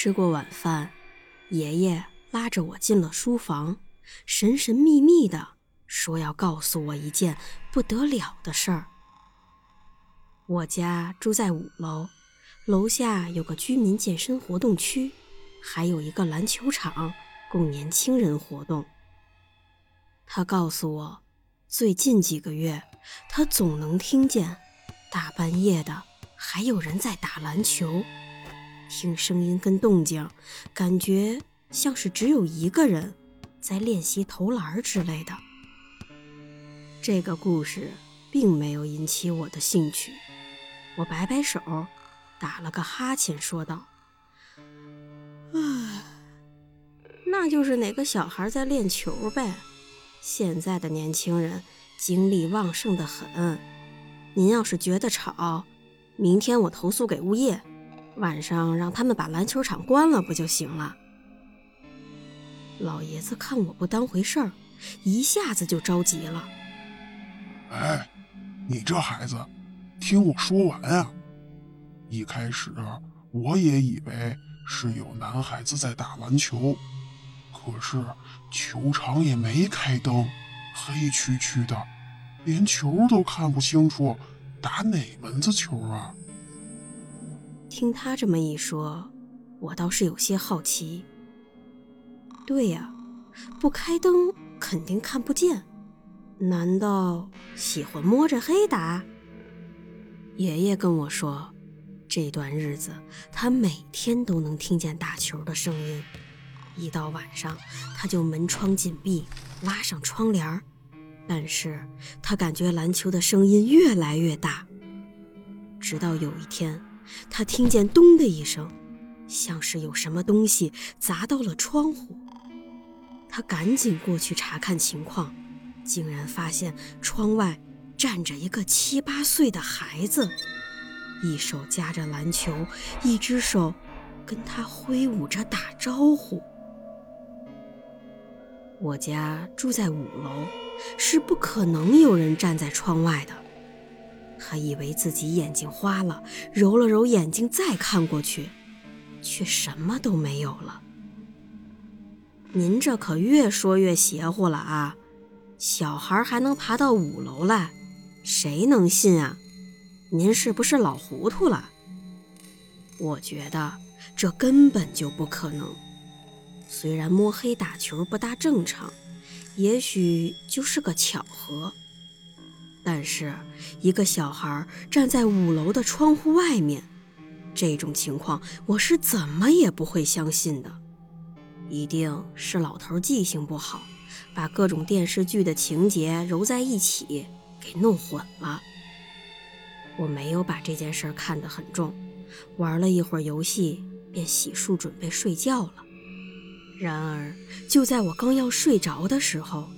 吃过晚饭，爷爷拉着我进了书房，神神秘秘的说要告诉我一件不得了的事儿。我家住在五楼，楼下有个居民健身活动区，还有一个篮球场供年轻人活动。他告诉我，最近几个月，他总能听见大半夜的还有人在打篮球。听声音跟动静，感觉像是只有一个人在练习投篮之类的。这个故事并没有引起我的兴趣，我摆摆手，打了个哈欠，说道：“唉，那就是哪个小孩在练球呗。现在的年轻人精力旺盛的很。您要是觉得吵，明天我投诉给物业。”晚上让他们把篮球场关了不就行了？老爷子看我不当回事儿，一下子就着急了。哎，你这孩子，听我说完啊！一开始我也以为是有男孩子在打篮球，可是球场也没开灯，黑黢黢的，连球都看不清楚，打哪门子球啊？听他这么一说，我倒是有些好奇。对呀，不开灯肯定看不见，难道喜欢摸着黑打？爷爷跟我说，这段日子他每天都能听见打球的声音，一到晚上他就门窗紧闭，拉上窗帘但是他感觉篮球的声音越来越大，直到有一天。他听见“咚”的一声，像是有什么东西砸到了窗户。他赶紧过去查看情况，竟然发现窗外站着一个七八岁的孩子，一手夹着篮球，一只手跟他挥舞着打招呼。我家住在五楼，是不可能有人站在窗外的。他以为自己眼睛花了，揉了揉眼睛，再看过去，却什么都没有了。您这可越说越邪乎了啊！小孩还能爬到五楼来，谁能信啊？您是不是老糊涂了？我觉得这根本就不可能。虽然摸黑打球不大正常，也许就是个巧合。但是，一个小孩站在五楼的窗户外面，这种情况我是怎么也不会相信的。一定是老头记性不好，把各种电视剧的情节揉在一起，给弄混了。我没有把这件事看得很重，玩了一会儿游戏，便洗漱准备睡觉了。然而，就在我刚要睡着的时候，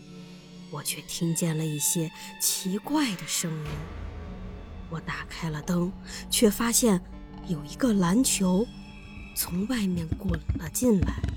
我却听见了一些奇怪的声音。我打开了灯，却发现有一个篮球从外面滚了进来。